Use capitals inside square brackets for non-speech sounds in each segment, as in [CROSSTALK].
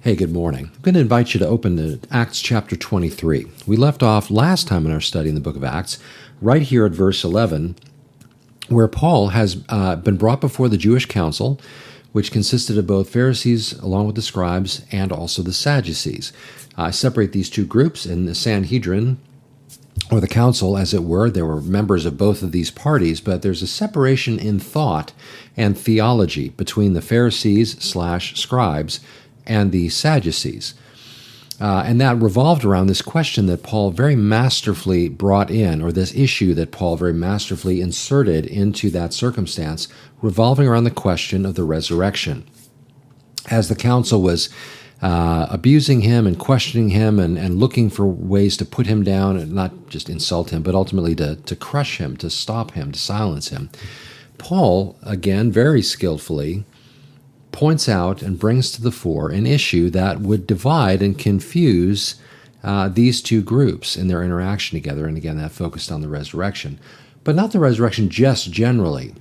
Hey, good morning. I'm going to invite you to open to Acts chapter 23. We left off last time in our study in the book of Acts, right here at verse 11, where Paul has uh, been brought before the Jewish council, which consisted of both Pharisees along with the scribes and also the Sadducees. I separate these two groups in the Sanhedrin, or the council, as it were. There were members of both of these parties, but there's a separation in thought and theology between the Pharisees slash scribes and the Sadducees. Uh, and that revolved around this question that Paul very masterfully brought in, or this issue that Paul very masterfully inserted into that circumstance, revolving around the question of the resurrection. As the council was uh, abusing him and questioning him and, and looking for ways to put him down and not just insult him, but ultimately to, to crush him, to stop him, to silence him, Paul, again, very skillfully, points out and brings to the fore an issue that would divide and confuse uh, these two groups in their interaction together. And again, that focused on the resurrection, but not the resurrection just generally.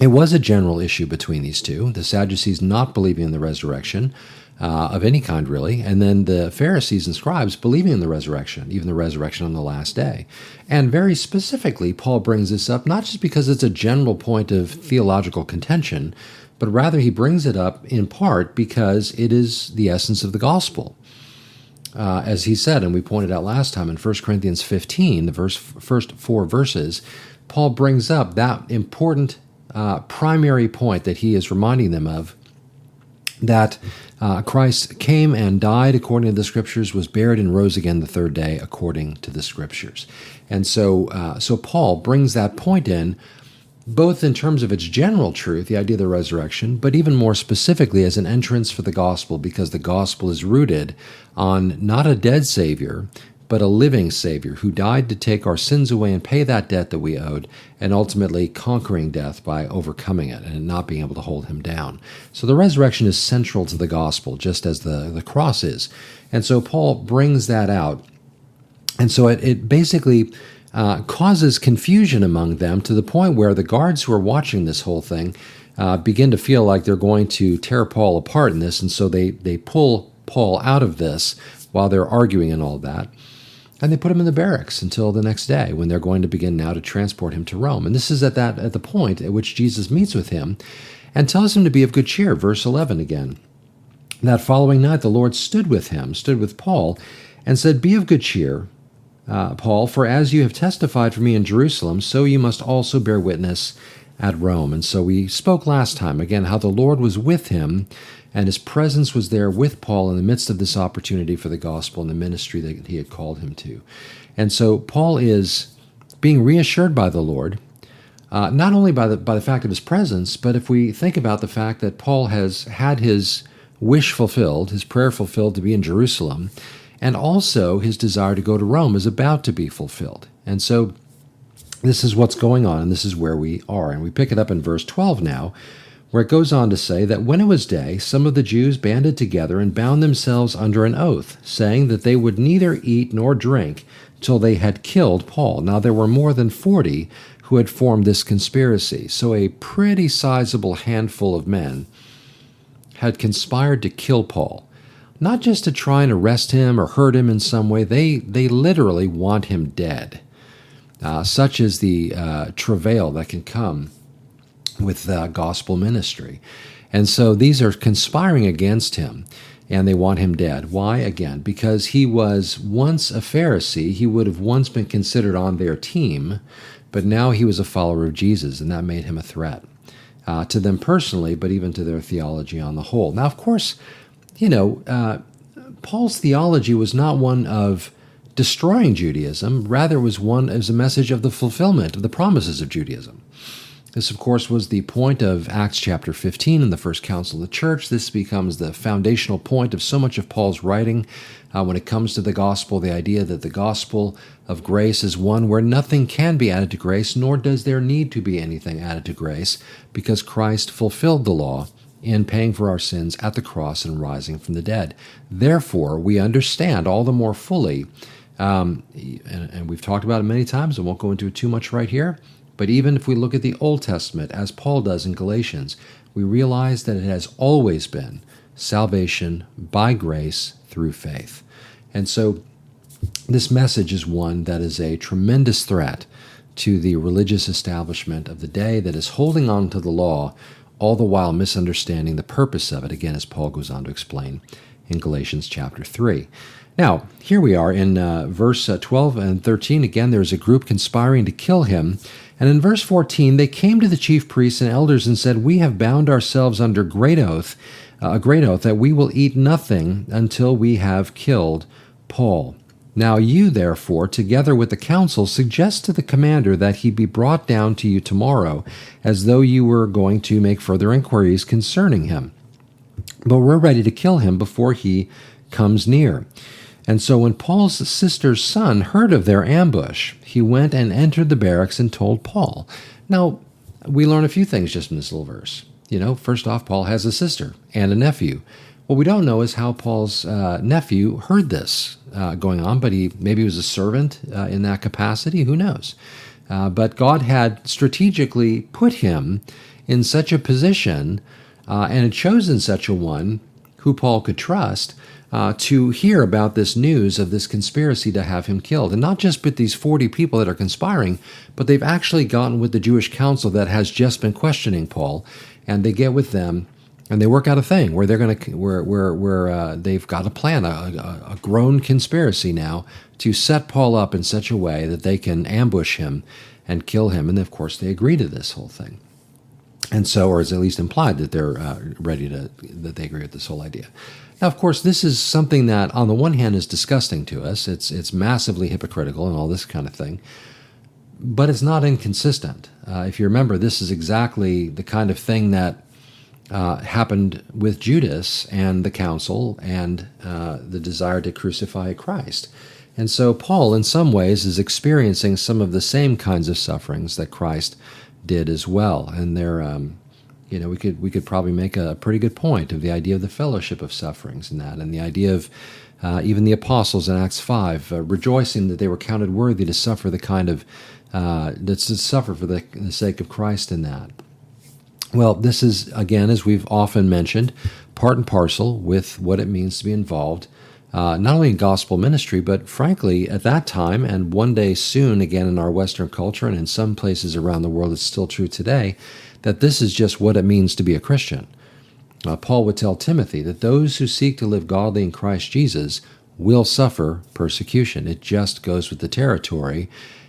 It was a general issue between these two the Sadducees not believing in the resurrection uh, of any kind, really, and then the Pharisees and scribes believing in the resurrection, even the resurrection on the last day. And very specifically, Paul brings this up not just because it's a general point of theological contention, but rather he brings it up in part because it is the essence of the gospel. Uh, as he said, and we pointed out last time in 1 Corinthians 15, the verse, first four verses, Paul brings up that important uh, primary point that he is reminding them of that uh, Christ came and died according to the scriptures, was buried and rose again the third day according to the scriptures. And so, uh, so Paul brings that point in both in terms of its general truth, the idea of the resurrection, but even more specifically as an entrance for the gospel, because the gospel is rooted on not a dead Savior, but a living Savior who died to take our sins away and pay that debt that we owed, and ultimately conquering death by overcoming it and not being able to hold him down. So the resurrection is central to the gospel, just as the, the cross is. And so Paul brings that out. And so it, it basically uh, causes confusion among them to the point where the guards who are watching this whole thing uh, begin to feel like they're going to tear Paul apart in this, and so they they pull Paul out of this while they're arguing and all that. And they put him in the barracks until the next day when they're going to begin now to transport him to Rome. And this is at that at the point at which Jesus meets with him and tells him to be of good cheer. Verse 11 again. That following night the Lord stood with him, stood with Paul, and said, Be of good cheer, uh, Paul, for as you have testified for me in Jerusalem, so you must also bear witness at Rome. And so we spoke last time again how the Lord was with him and his presence was there with Paul in the midst of this opportunity for the gospel and the ministry that he had called him to. And so Paul is being reassured by the Lord, uh, not only by the, by the fact of his presence, but if we think about the fact that Paul has had his wish fulfilled, his prayer fulfilled to be in Jerusalem, and also his desire to go to Rome is about to be fulfilled. And so this is what's going on, and this is where we are. And we pick it up in verse 12 now, where it goes on to say that when it was day, some of the Jews banded together and bound themselves under an oath, saying that they would neither eat nor drink till they had killed Paul. Now there were more than 40 who had formed this conspiracy, so a pretty sizable handful of men had conspired to kill Paul not just to try and arrest him or hurt him in some way. They they literally want him dead. Uh, such is the uh, travail that can come with uh, gospel ministry, and so these are conspiring against him, and they want him dead. Why again? Because he was once a Pharisee. He would have once been considered on their team, but now he was a follower of Jesus, and that made him a threat. Uh, to them personally, but even to their theology on the whole. Now, of course, you know, uh, Paul's theology was not one of destroying Judaism, rather, was one as a message of the fulfillment of the promises of Judaism. This, of course, was the point of Acts chapter 15 in the first council of the church. This becomes the foundational point of so much of Paul's writing uh, when it comes to the gospel the idea that the gospel of grace is one where nothing can be added to grace, nor does there need to be anything added to grace, because Christ fulfilled the law in paying for our sins at the cross and rising from the dead. Therefore, we understand all the more fully, um, and, and we've talked about it many times, I won't go into it too much right here, but even if we look at the Old Testament, as Paul does in Galatians, we realize that it has always been salvation by grace through faith. And so this message is one that is a tremendous threat to the religious establishment of the day that is holding on to the law, all the while misunderstanding the purpose of it, again, as Paul goes on to explain in Galatians chapter 3. Now, here we are in uh, verse uh, 12 and 13. Again, there's a group conspiring to kill him. And in verse 14, they came to the chief priests and elders and said, We have bound ourselves under great oath, uh, a great oath, that we will eat nothing until we have killed Paul. Now you, therefore, together with the council, suggest to the commander that he be brought down to you tomorrow, as though you were going to make further inquiries concerning him. But we're ready to kill him before he comes near. And so when Paul's sister's son heard of their ambush, he went and entered the barracks and told Paul. Now, we learn a few things just in this little verse. You know, first off, Paul has a sister and a nephew. What we don't know is how Paul's uh, nephew heard this uh, going on, but he maybe was a servant uh, in that capacity. Who knows? Uh, but God had strategically put him in such a position uh, and had chosen such a one who Paul could trust uh, to hear about this news of this conspiracy to have him killed. And not just with these 40 people that are conspiring, but they've actually gotten with the Jewish council that has just been questioning Paul, and they get with them and they work out a thing where they're going to where where where uh, they've got a plan, a, a, grown conspiracy now to set Paul up in such a way that they can ambush him and kill him. And of course, they agree to this whole thing. And so, or it's at least implied that they're uh, ready to that they agree with this whole idea. Now, of course, this is something that, on the one hand, is disgusting to us. It's it's massively hypocritical and all this kind of thing, but it's not inconsistent. Uh, if you remember, this is exactly the kind of thing that uh, happened with Judas and the council and uh, the desire to crucify Christ. And so, Paul, in some ways, is experiencing some of the same kinds of sufferings that Christ did as well. And they're um, you know, we could we could probably make a pretty good point of the idea of the fellowship of sufferings and that, and the idea of uh, even the apostles in Acts five uh, rejoicing that they were counted worthy to suffer the kind of uh, to suffer for the, the sake of Christ in that. Well, this is again, as we've often mentioned, part and parcel with what it means to be involved. Uh, not only in gospel ministry, but frankly, at that time, and one day soon again in our Western culture, and in some places around the world, it's still true today, that this is just what it means to be a Christian. Uh, Paul would tell Timothy that those who seek to live godly in Christ Jesus will suffer persecution. It just goes with the territory.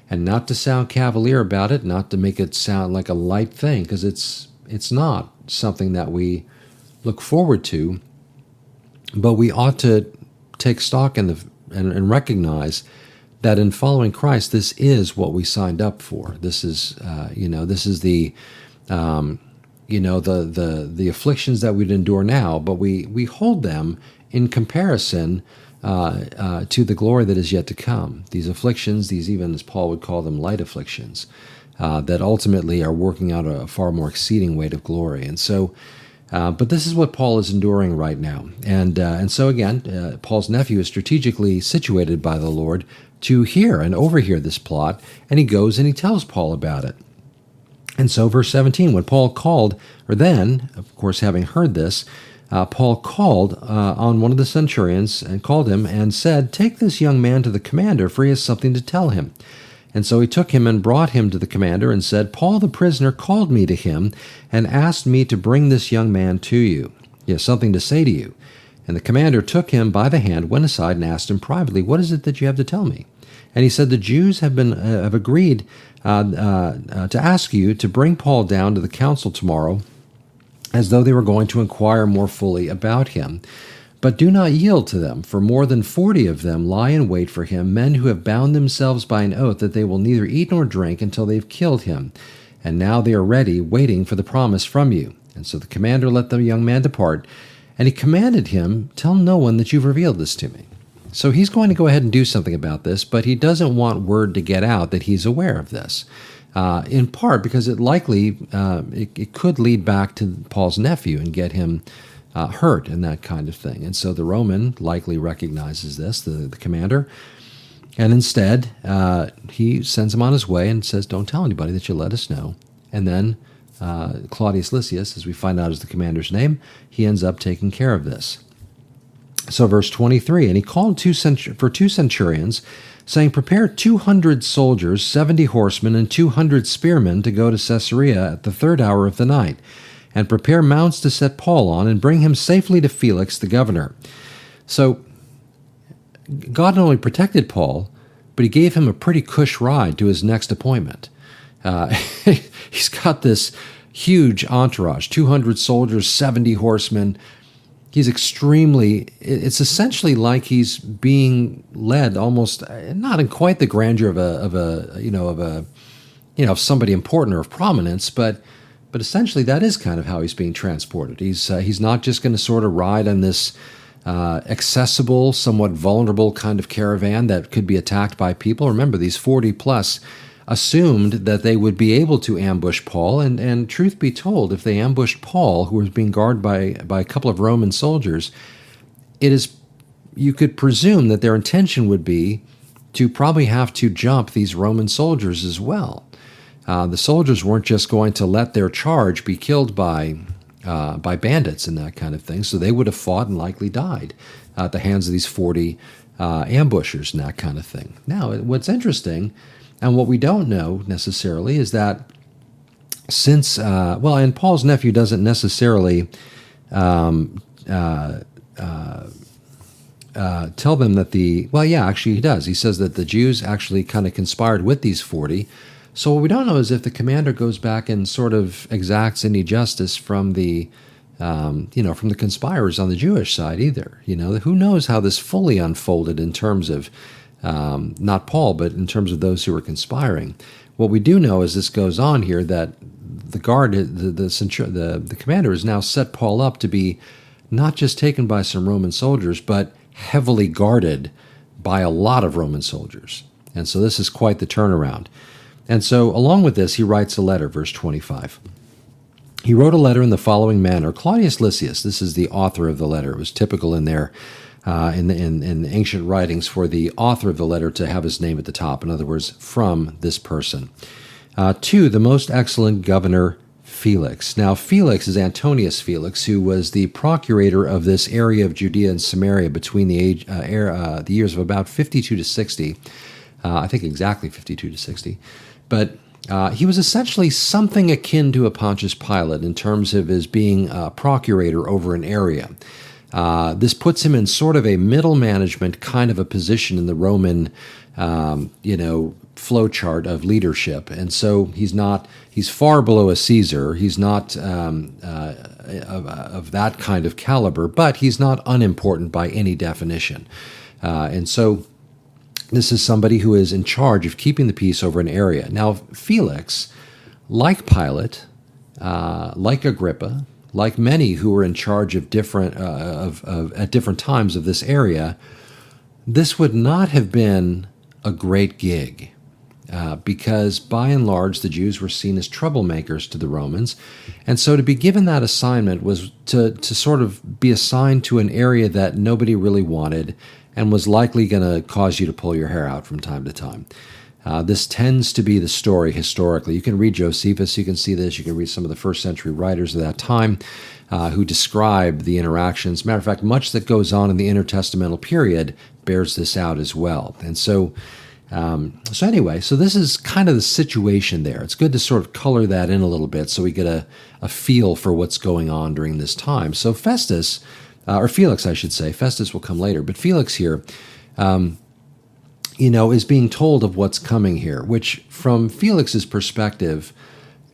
And not to sound cavalier about it, not to make it sound like a light thing, because it's it's not something that we look forward to, but we ought to take stock in the and, and recognize that in following Christ, this is what we signed up for. This is, uh, you know, this is the um, you know the the the afflictions that we'd endure now, but we we hold them in comparison uh, uh, to the glory that is yet to come. These afflictions, these even as Paul would call them, light afflictions, uh, that ultimately are working out a, far more exceeding weight of glory. And so. Uh, but this is what Paul is enduring right now, and uh, and so again, uh, Paul's nephew is strategically situated by the Lord to hear and overhear this plot, and he goes and he tells Paul about it. And so, verse 17, when Paul called, or then, of course, having heard this, uh, Paul called uh, on one of the centurions and called him and said, Take this young man to the commander, for he has something to tell him. And so he took him and brought him to the commander and said, Paul the prisoner called me to him and asked me to bring this young man to you. He has something to say to you. And the commander took him by the hand, went aside, and asked him privately, What is it that you have to tell me? And he said, The Jews have, been, uh, have agreed uh, uh, to ask you to bring Paul down to the council tomorrow as though they were going to inquire more fully about him. But do not yield to them, for more than forty of them lie in wait for him, men who have bound themselves by an oath that they will neither eat nor drink until they have killed him. And now they are ready, waiting for the promise from you. And so the commander let the young man depart, and he commanded him, Tell no one that you've revealed this to me. So he's going to go ahead and do something about this, but he doesn't want word to get out that he's aware of this. Uh, in part because it likely uh, it, it, could lead back to Paul's nephew and get him uh, hurt and that kind of thing. And so the Roman likely recognizes this, the, the commander, and instead uh, he sends him on his way and says, "Don't tell anybody that you let us know." And then uh, Claudius Lysias, as we find out is the commander's name, he ends up taking care of this. So, verse 23 And he called two centur- for two centurions, saying, Prepare 200 soldiers, 70 horsemen, and 200 spearmen to go to Caesarea at the third hour of the night, and prepare mounts to set Paul on, and bring him safely to Felix the governor. So, God not only protected Paul, but he gave him a pretty cush ride to his next appointment. Uh, [LAUGHS] he's got this huge entourage 200 soldiers, 70 horsemen, he's extremely it's essentially like he's being led almost not in quite the grandeur of a of a you know of a you know of somebody important or of prominence but but essentially that is kind of how he's being transported he's uh, he's not just going to sort of ride on this uh, accessible somewhat vulnerable kind of caravan that could be attacked by people remember these 40 plus assumed that they would be able to ambush Paul. And, and truth be told, if they ambushed Paul, who was being guarded by, by a couple of Roman soldiers, it is you could presume that their intention would be to probably have to jump these Roman soldiers as well. Uh, the soldiers weren't just going to let their charge be killed by uh, by bandits and that kind of thing, so they would have fought and likely died at the hands of these forty uh, ambushers and that kind of thing. Now, what's interesting and what we don't know necessarily is that since, uh, well, and Paul's nephew doesn't necessarily um, uh, uh, uh, tell them that the, well, yeah, actually he does. He says that the Jews actually kind of conspired with these 40. So what we don't know is if the commander goes back and sort of exacts any justice from the, um, you know, from the conspirators on the Jewish side either. You know, who knows how this fully unfolded in terms of um, not Paul, but in terms of those who were conspiring. What we do know as this goes on here that the guard, the the, the, the commander, has now set Paul up to be not just taken by some Roman soldiers, but heavily guarded by a lot of Roman soldiers. And so this is quite the turnaround. And so, along with this, he writes a letter, verse 25. He wrote a letter in the following manner Claudius Lysias, this is the author of the letter. It was typical in their uh, in, in, in ancient writings for the author of the letter to have his name at the top. In other words, from this person. Uh, to, the most excellent governor Felix. Now, Felix is Antonius Felix, who was the procurator of this area of Judea and Samaria between the age uh, era, uh, the years of about 52 to 60. Uh, I think exactly 52 to 60. But uh, he was essentially something akin to a Pontius Pilate in terms of his being a procurator over an area. Uh, this puts him in sort of a middle management kind of a position in the Roman, um, you know, flow chart of leadership. And so he's not, he's far below a Caesar. He's not um, uh, of, of, that kind of caliber, but he's not unimportant by any definition. Uh, and so this is somebody who is in charge of keeping the peace over an area. Now, Felix, like Pilate, uh, like Agrippa, like many who were in charge of different uh, of, of, at different times of this area, this would not have been a great gig. Uh, because by and large the Jews were seen as troublemakers to the Romans. And so to be given that assignment was to, to sort of be assigned to an area that nobody really wanted and was likely going to cause you to pull your hair out from time to time. Uh, this tends to be the story historically. You can read Josephus, you can see this, you can read some of the first century writers of that time uh, who describe the interactions. Matter of fact, much that goes on in the intertestamental period bears this out as well. And so, um, so anyway, so this is kind of the situation there. It's good to sort of color that in a little bit so we get a, a feel for what's going on during this time. So Festus, uh, or Felix, I should say, Festus will come later, but Felix here. Um, you know, is being told of what's coming here, which from Felix's perspective,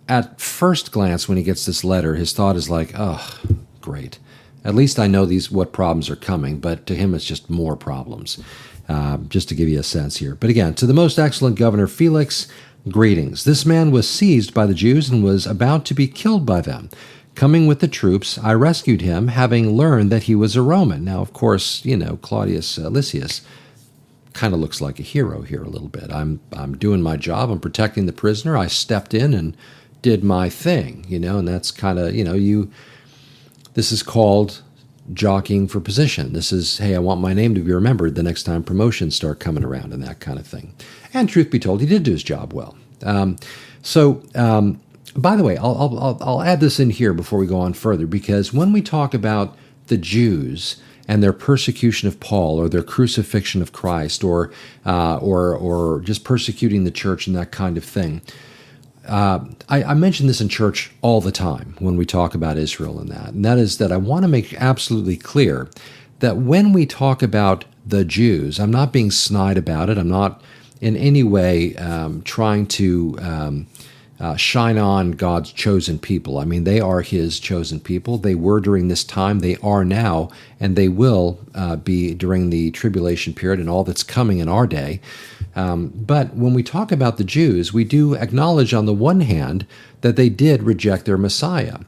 at first glance, when he gets this letter, his thought is like, oh, great. At least I know these what problems are coming, but to him it's just more problems. Uh, just to give you a sense here. But again, to the most excellent governor Felix, greetings. This man was seized by the Jews and was about to be killed by them. Coming with the troops, I rescued him, having learned that he was a Roman. Now, of course, you know, Claudius uh, Lysias kind of looks like a hero here a little bit. I'm I'm doing my job. I'm protecting the prisoner. I stepped in and did my thing, you know, and that's kind of you know you. This is called jockeying for position. This is hey, I want my name to be remembered the next time promotions start coming around and that kind of thing. And truth be told, he did do his job well. Um, so um, by the way, I'll, I'll, I'll add this in here before we go on further because when we talk about the Jews and their persecution of Paul or their crucifixion of Christ or, uh, or, or just persecuting the church and that kind of thing, uh, I, I, mention this in church all the time when we talk about Israel and that. And that is that I want to make absolutely clear that when we talk about the Jews, I'm not being snide about it. I'm not in any way um, trying to um, uh, shine on God's chosen people. I mean, they are His chosen people. They were during this time, they are now, and they will uh, be during the tribulation period and all that's coming in our day. Um, but when we talk about the Jews, we do acknowledge, on the one hand, that they did reject their Messiah.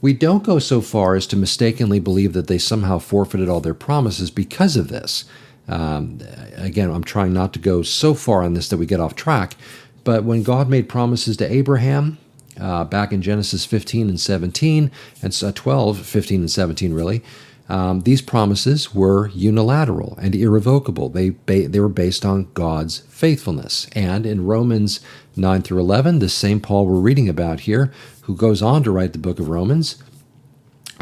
We don't go so far as to mistakenly believe that they somehow forfeited all their promises because of this. Um, again, I'm trying not to go so far on this that we get off track, but when God made promises to Abraham, uh, back in Genesis 15 and 17, and uh, 12, 15 and 17, really, um, these promises were unilateral and irrevocable. They, ba- they were based on God's faithfulness. And in Romans 9 through 11, the same Paul we're reading about here, who goes on to write the book of Romans,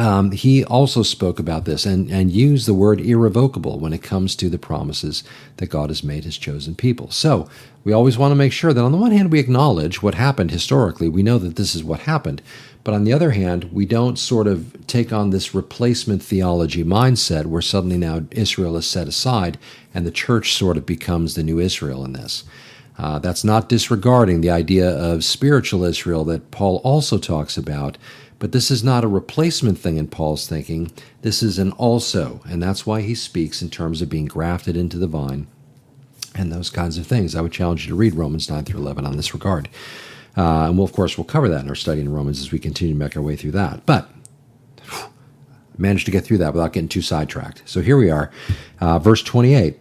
um, he also spoke about this and, and used the word irrevocable when it comes to the promises that God has made his chosen people. So we always want to make sure that on the one hand, we acknowledge what happened historically. We know that this is what happened. But on the other hand, we don't sort of take on this replacement theology mindset where suddenly now Israel is set aside and the church sort of becomes the new Israel in this. Uh, that's not disregarding the idea of spiritual Israel that Paul also talks about, but this is not a replacement thing in Paul's thinking. This is an also, and that's why he speaks in terms of being grafted into the vine and those kinds of things. I would challenge you to read Romans 9 through 11 on this regard. Uh, and we'll, of course, we'll cover that in our study in Romans as we continue to make our way through that. But managed to get through that without getting too sidetracked. So here we are, uh, verse 28.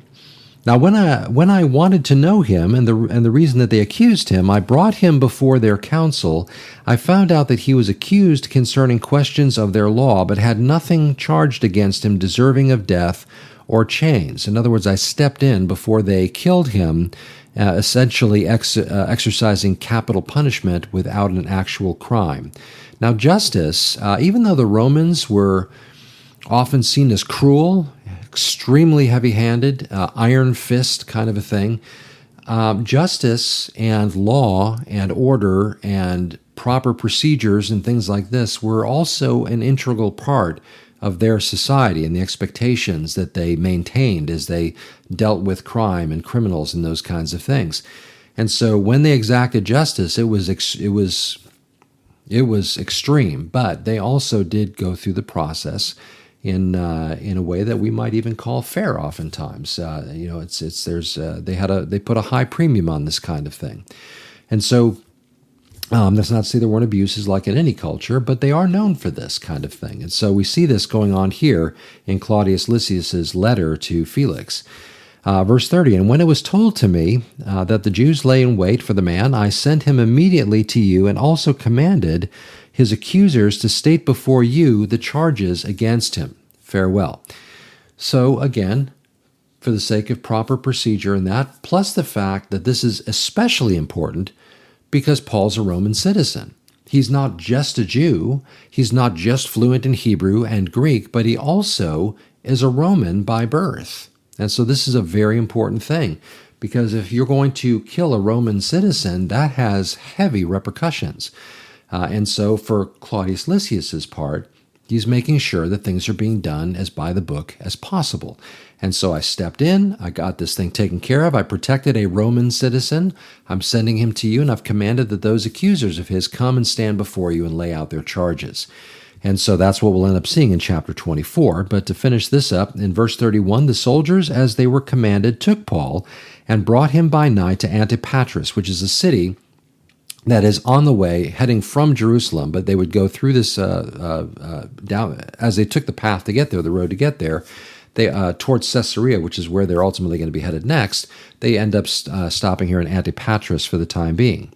Now, when I when I wanted to know him and the and the reason that they accused him, I brought him before their council. I found out that he was accused concerning questions of their law, but had nothing charged against him deserving of death or chains. In other words, I stepped in before they killed him, uh, essentially ex- uh, exercising capital punishment without an actual crime. Now, justice, uh, even though the Romans were often seen as cruel extremely heavy handed, uh, iron fist kind of a thing. Um, justice and law and order and proper procedures and things like this were also an integral part of their society and the expectations that they maintained as they dealt with crime and criminals and those kinds of things. And so when they exacted justice, it was ex- it was it was extreme, but they also did go through the process in uh, in a way that we might even call fair. Oftentimes, uh, you know, it's it's there's uh, they had a they put a high premium on this kind of thing, and so. Um, that's not to say there weren't abuses like in any culture, but they are known for this kind of thing. And so we see this going on here in Claudius Lysias's letter to Felix. Uh, verse 30 And when it was told to me uh, that the Jews lay in wait for the man, I sent him immediately to you and also commanded his accusers to state before you the charges against him. Farewell. So, again, for the sake of proper procedure and that, plus the fact that this is especially important because Paul's a Roman citizen. He's not just a Jew, he's not just fluent in Hebrew and Greek, but he also is a Roman by birth. And so this is a very important thing because if you're going to kill a Roman citizen, that has heavy repercussions. Uh, and so, for Claudius Lysias's part, he's making sure that things are being done as by the book as possible. And so I stepped in, I got this thing taken care of, I protected a Roman citizen, I'm sending him to you, and I've commanded that those accusers of his come and stand before you and lay out their charges. And so that's what we'll end up seeing in chapter 24. But to finish this up, in verse 31, the soldiers, as they were commanded, took Paul and brought him by night to Antipatris, which is a city that is on the way heading from Jerusalem, but they would go through this uh, uh, uh, down as they took the path to get there, the road to get there. They uh, towards Caesarea, which is where they're ultimately going to be headed next. They end up uh, stopping here in Antipatris for the time being.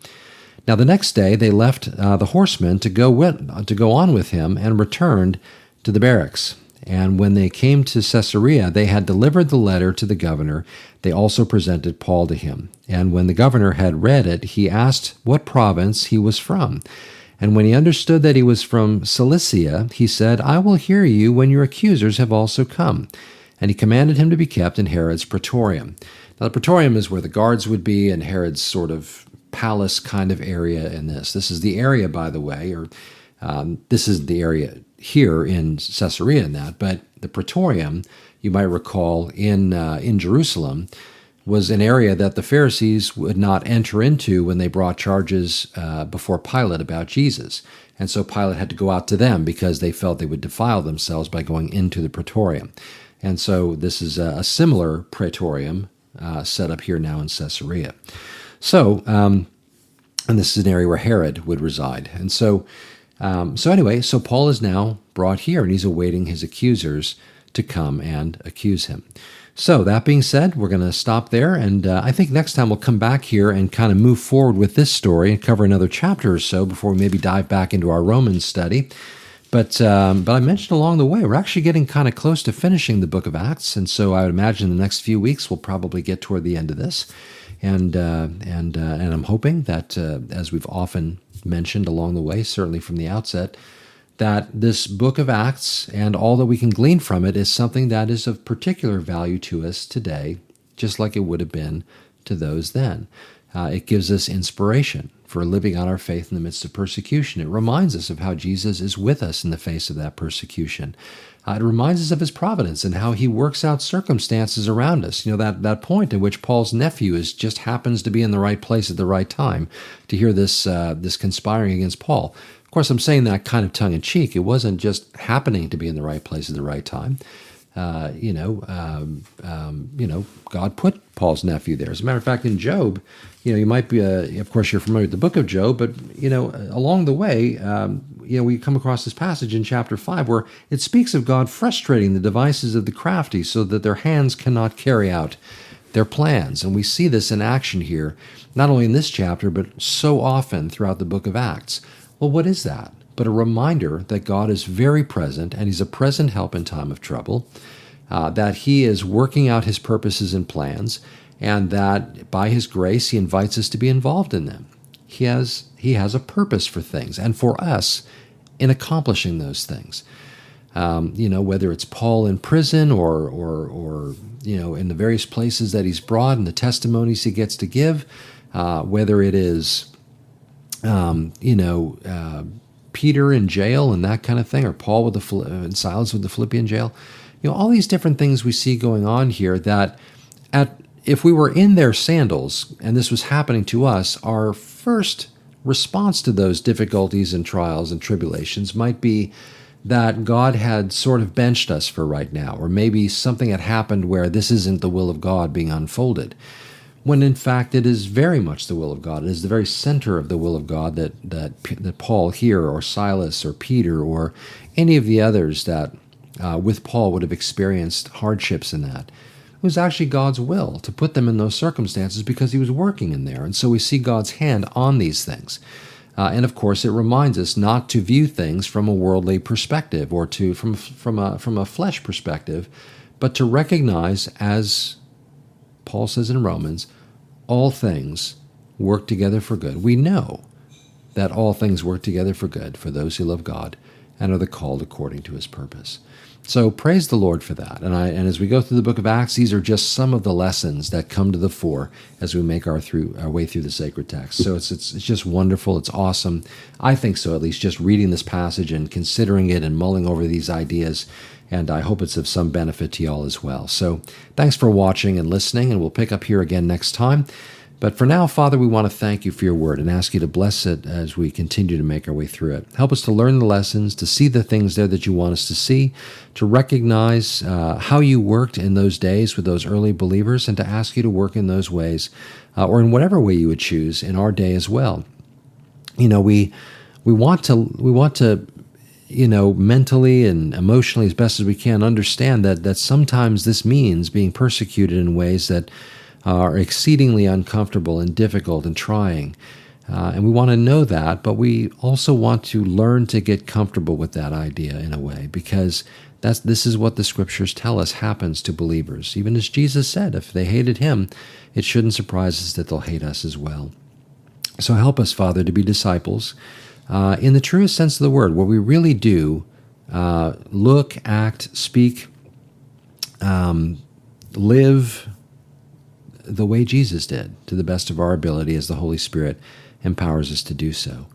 Now, the next day, they left uh, the horsemen to go with, to go on with him and returned to the barracks. And when they came to Caesarea, they had delivered the letter to the governor. They also presented Paul to him. And when the governor had read it, he asked what province he was from. And when he understood that he was from Cilicia, he said, I will hear you when your accusers have also come. And he commanded him to be kept in Herod's praetorium. Now, the praetorium is where the guards would be, and Herod's sort of palace kind of area in this. This is the area, by the way, or um, this is the area here in Caesarea in that, but the praetorium, you might recall, in uh, in Jerusalem, was an area that the Pharisees would not enter into when they brought charges uh, before Pilate about Jesus. And so Pilate had to go out to them because they felt they would defile themselves by going into the praetorium. And so this is a, a similar praetorium uh, set up here now in Caesarea. So, um, and this is an area where Herod would reside. And so, um, so anyway, so Paul is now brought here and he's awaiting his accusers to come and accuse him. So, that being said, we're going to stop there. And uh, I think next time we'll come back here and kind of move forward with this story and cover another chapter or so before we maybe dive back into our Romans study. But, um, but I mentioned along the way, we're actually getting kind of close to finishing the book of Acts. And so I would imagine the next few weeks we'll probably get toward the end of this. And, uh, and, uh, and I'm hoping that, uh, as we've often mentioned along the way, certainly from the outset, that this book of Acts and all that we can glean from it is something that is of particular value to us today, just like it would have been to those then. Uh, it gives us inspiration for living out our faith in the midst of persecution. It reminds us of how Jesus is with us in the face of that persecution. Uh, it reminds us of his providence and how he works out circumstances around us. You know, that, that point at which Paul's nephew is just happens to be in the right place at the right time to hear this, uh, this conspiring against Paul Of course, I'm saying that kind of tongue in cheek. It wasn't just happening to be in the right place at the right time. Uh, you know, um, um, you know, God put Paul's nephew there. As a matter of fact, in Job, you know, you might be, of course, you're familiar with the book of Job, but you know, along the way, um, you know, we come across this passage in chapter five where it speaks of God frustrating the devices of the crafty so that their hands cannot carry out their plans, and we see this in action here, not only in this chapter, but so often throughout the book of Acts. Well, what is that? But a reminder that God is very present and He's a present help in time of trouble, uh, that He is working out His purposes and plans, and that by His grace He invites us to be involved in them. He has, he has a purpose for things and for us in accomplishing those things. Um, you know, whether it's Paul in prison or, or, or, you know, in the various places that he's brought and the testimonies he gets to give, uh, whether it is um, you know, uh, Peter in jail and that kind of thing, or Paul with the uh, and Silas with the Philippian jail. You know, all these different things we see going on here that at if we were in their sandals and this was happening to us, our first response to those difficulties and trials and tribulations might be that God had sort of benched us for right now, or maybe something had happened where this isn't the will of God being unfolded when in fact it is very much the will of God. It is the very center of the will of God that that that Paul here, or Silas, or Peter, or any of the others that uh, with Paul would have experienced hardships in that. It was actually God's will to put them in those circumstances because He was working in there, and so we see God's hand on these things. Uh, and of course, it reminds us not to view things from a worldly perspective or to from from a from a flesh perspective, but to recognize as Paul says in Romans, all things work together for good. We know that all things work together for good for those who love God and are the called according to his purpose. So praise the Lord for that. And I and as we go through the book of Acts, these are just some of the lessons that come to the fore as we make our through our way through the sacred text. So it's it's it's just wonderful. It's awesome. I think so at least just reading this passage and considering it and mulling over these ideas and I hope it's of some benefit to y'all as well. So thanks for watching and listening, and we'll pick up here again next time. But for now, Father, we want to thank you for your word and ask you to bless it as we continue to make our way through it. Help us to learn the lessons, to see the things there that you want us to see, to recognize uh, how you worked in those days with those early believers, and to ask you to work in those ways, uh, or in whatever way you would choose in our day as well. You know, we we want to we want to you know, mentally and emotionally as best as we can, understand that that sometimes this means being persecuted in ways that are exceedingly uncomfortable and difficult and trying. Uh, and we want to know that, but we also want to learn to get comfortable with that idea in a way, because that's this is what the scriptures tell us happens to believers. Even as Jesus said, if they hated him, it shouldn't surprise us that they'll hate us as well. So help us, Father, to be disciples uh, in the truest sense of the word, where we really do uh, look, act, speak, um, live the way Jesus did to the best of our ability as the Holy Spirit empowers us to do so.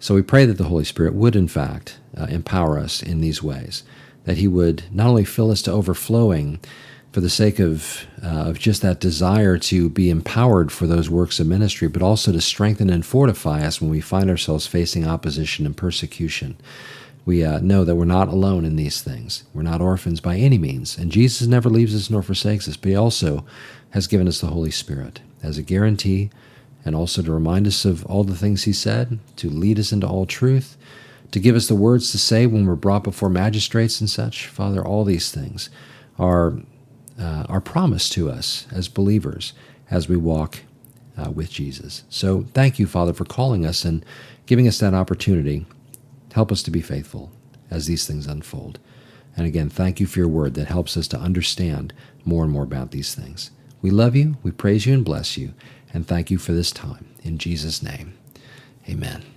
So we pray that the Holy Spirit would, in fact, uh, empower us in these ways, that He would not only fill us to overflowing for the sake of, uh, of just that desire to be empowered for those works of ministry, but also to strengthen and fortify us when we find ourselves facing opposition and persecution. We uh, know that we're not alone in these things. We're not orphans by any means. And Jesus never leaves us nor forsakes us, but He also has given us the Holy Spirit as a guarantee and also to remind us of all the things He said, to lead us into all truth, to give us the words to say when we're brought before magistrates and such. Father, all these things are uh, are promised to us as believers as we walk uh, with Jesus. So thank you, Father, for calling us and giving us that opportunity. Help us to be faithful as these things unfold. And again, thank you for your word that helps us to understand more and more about these things. We love you, we praise you, and bless you, and thank you for this time. In Jesus' name, amen.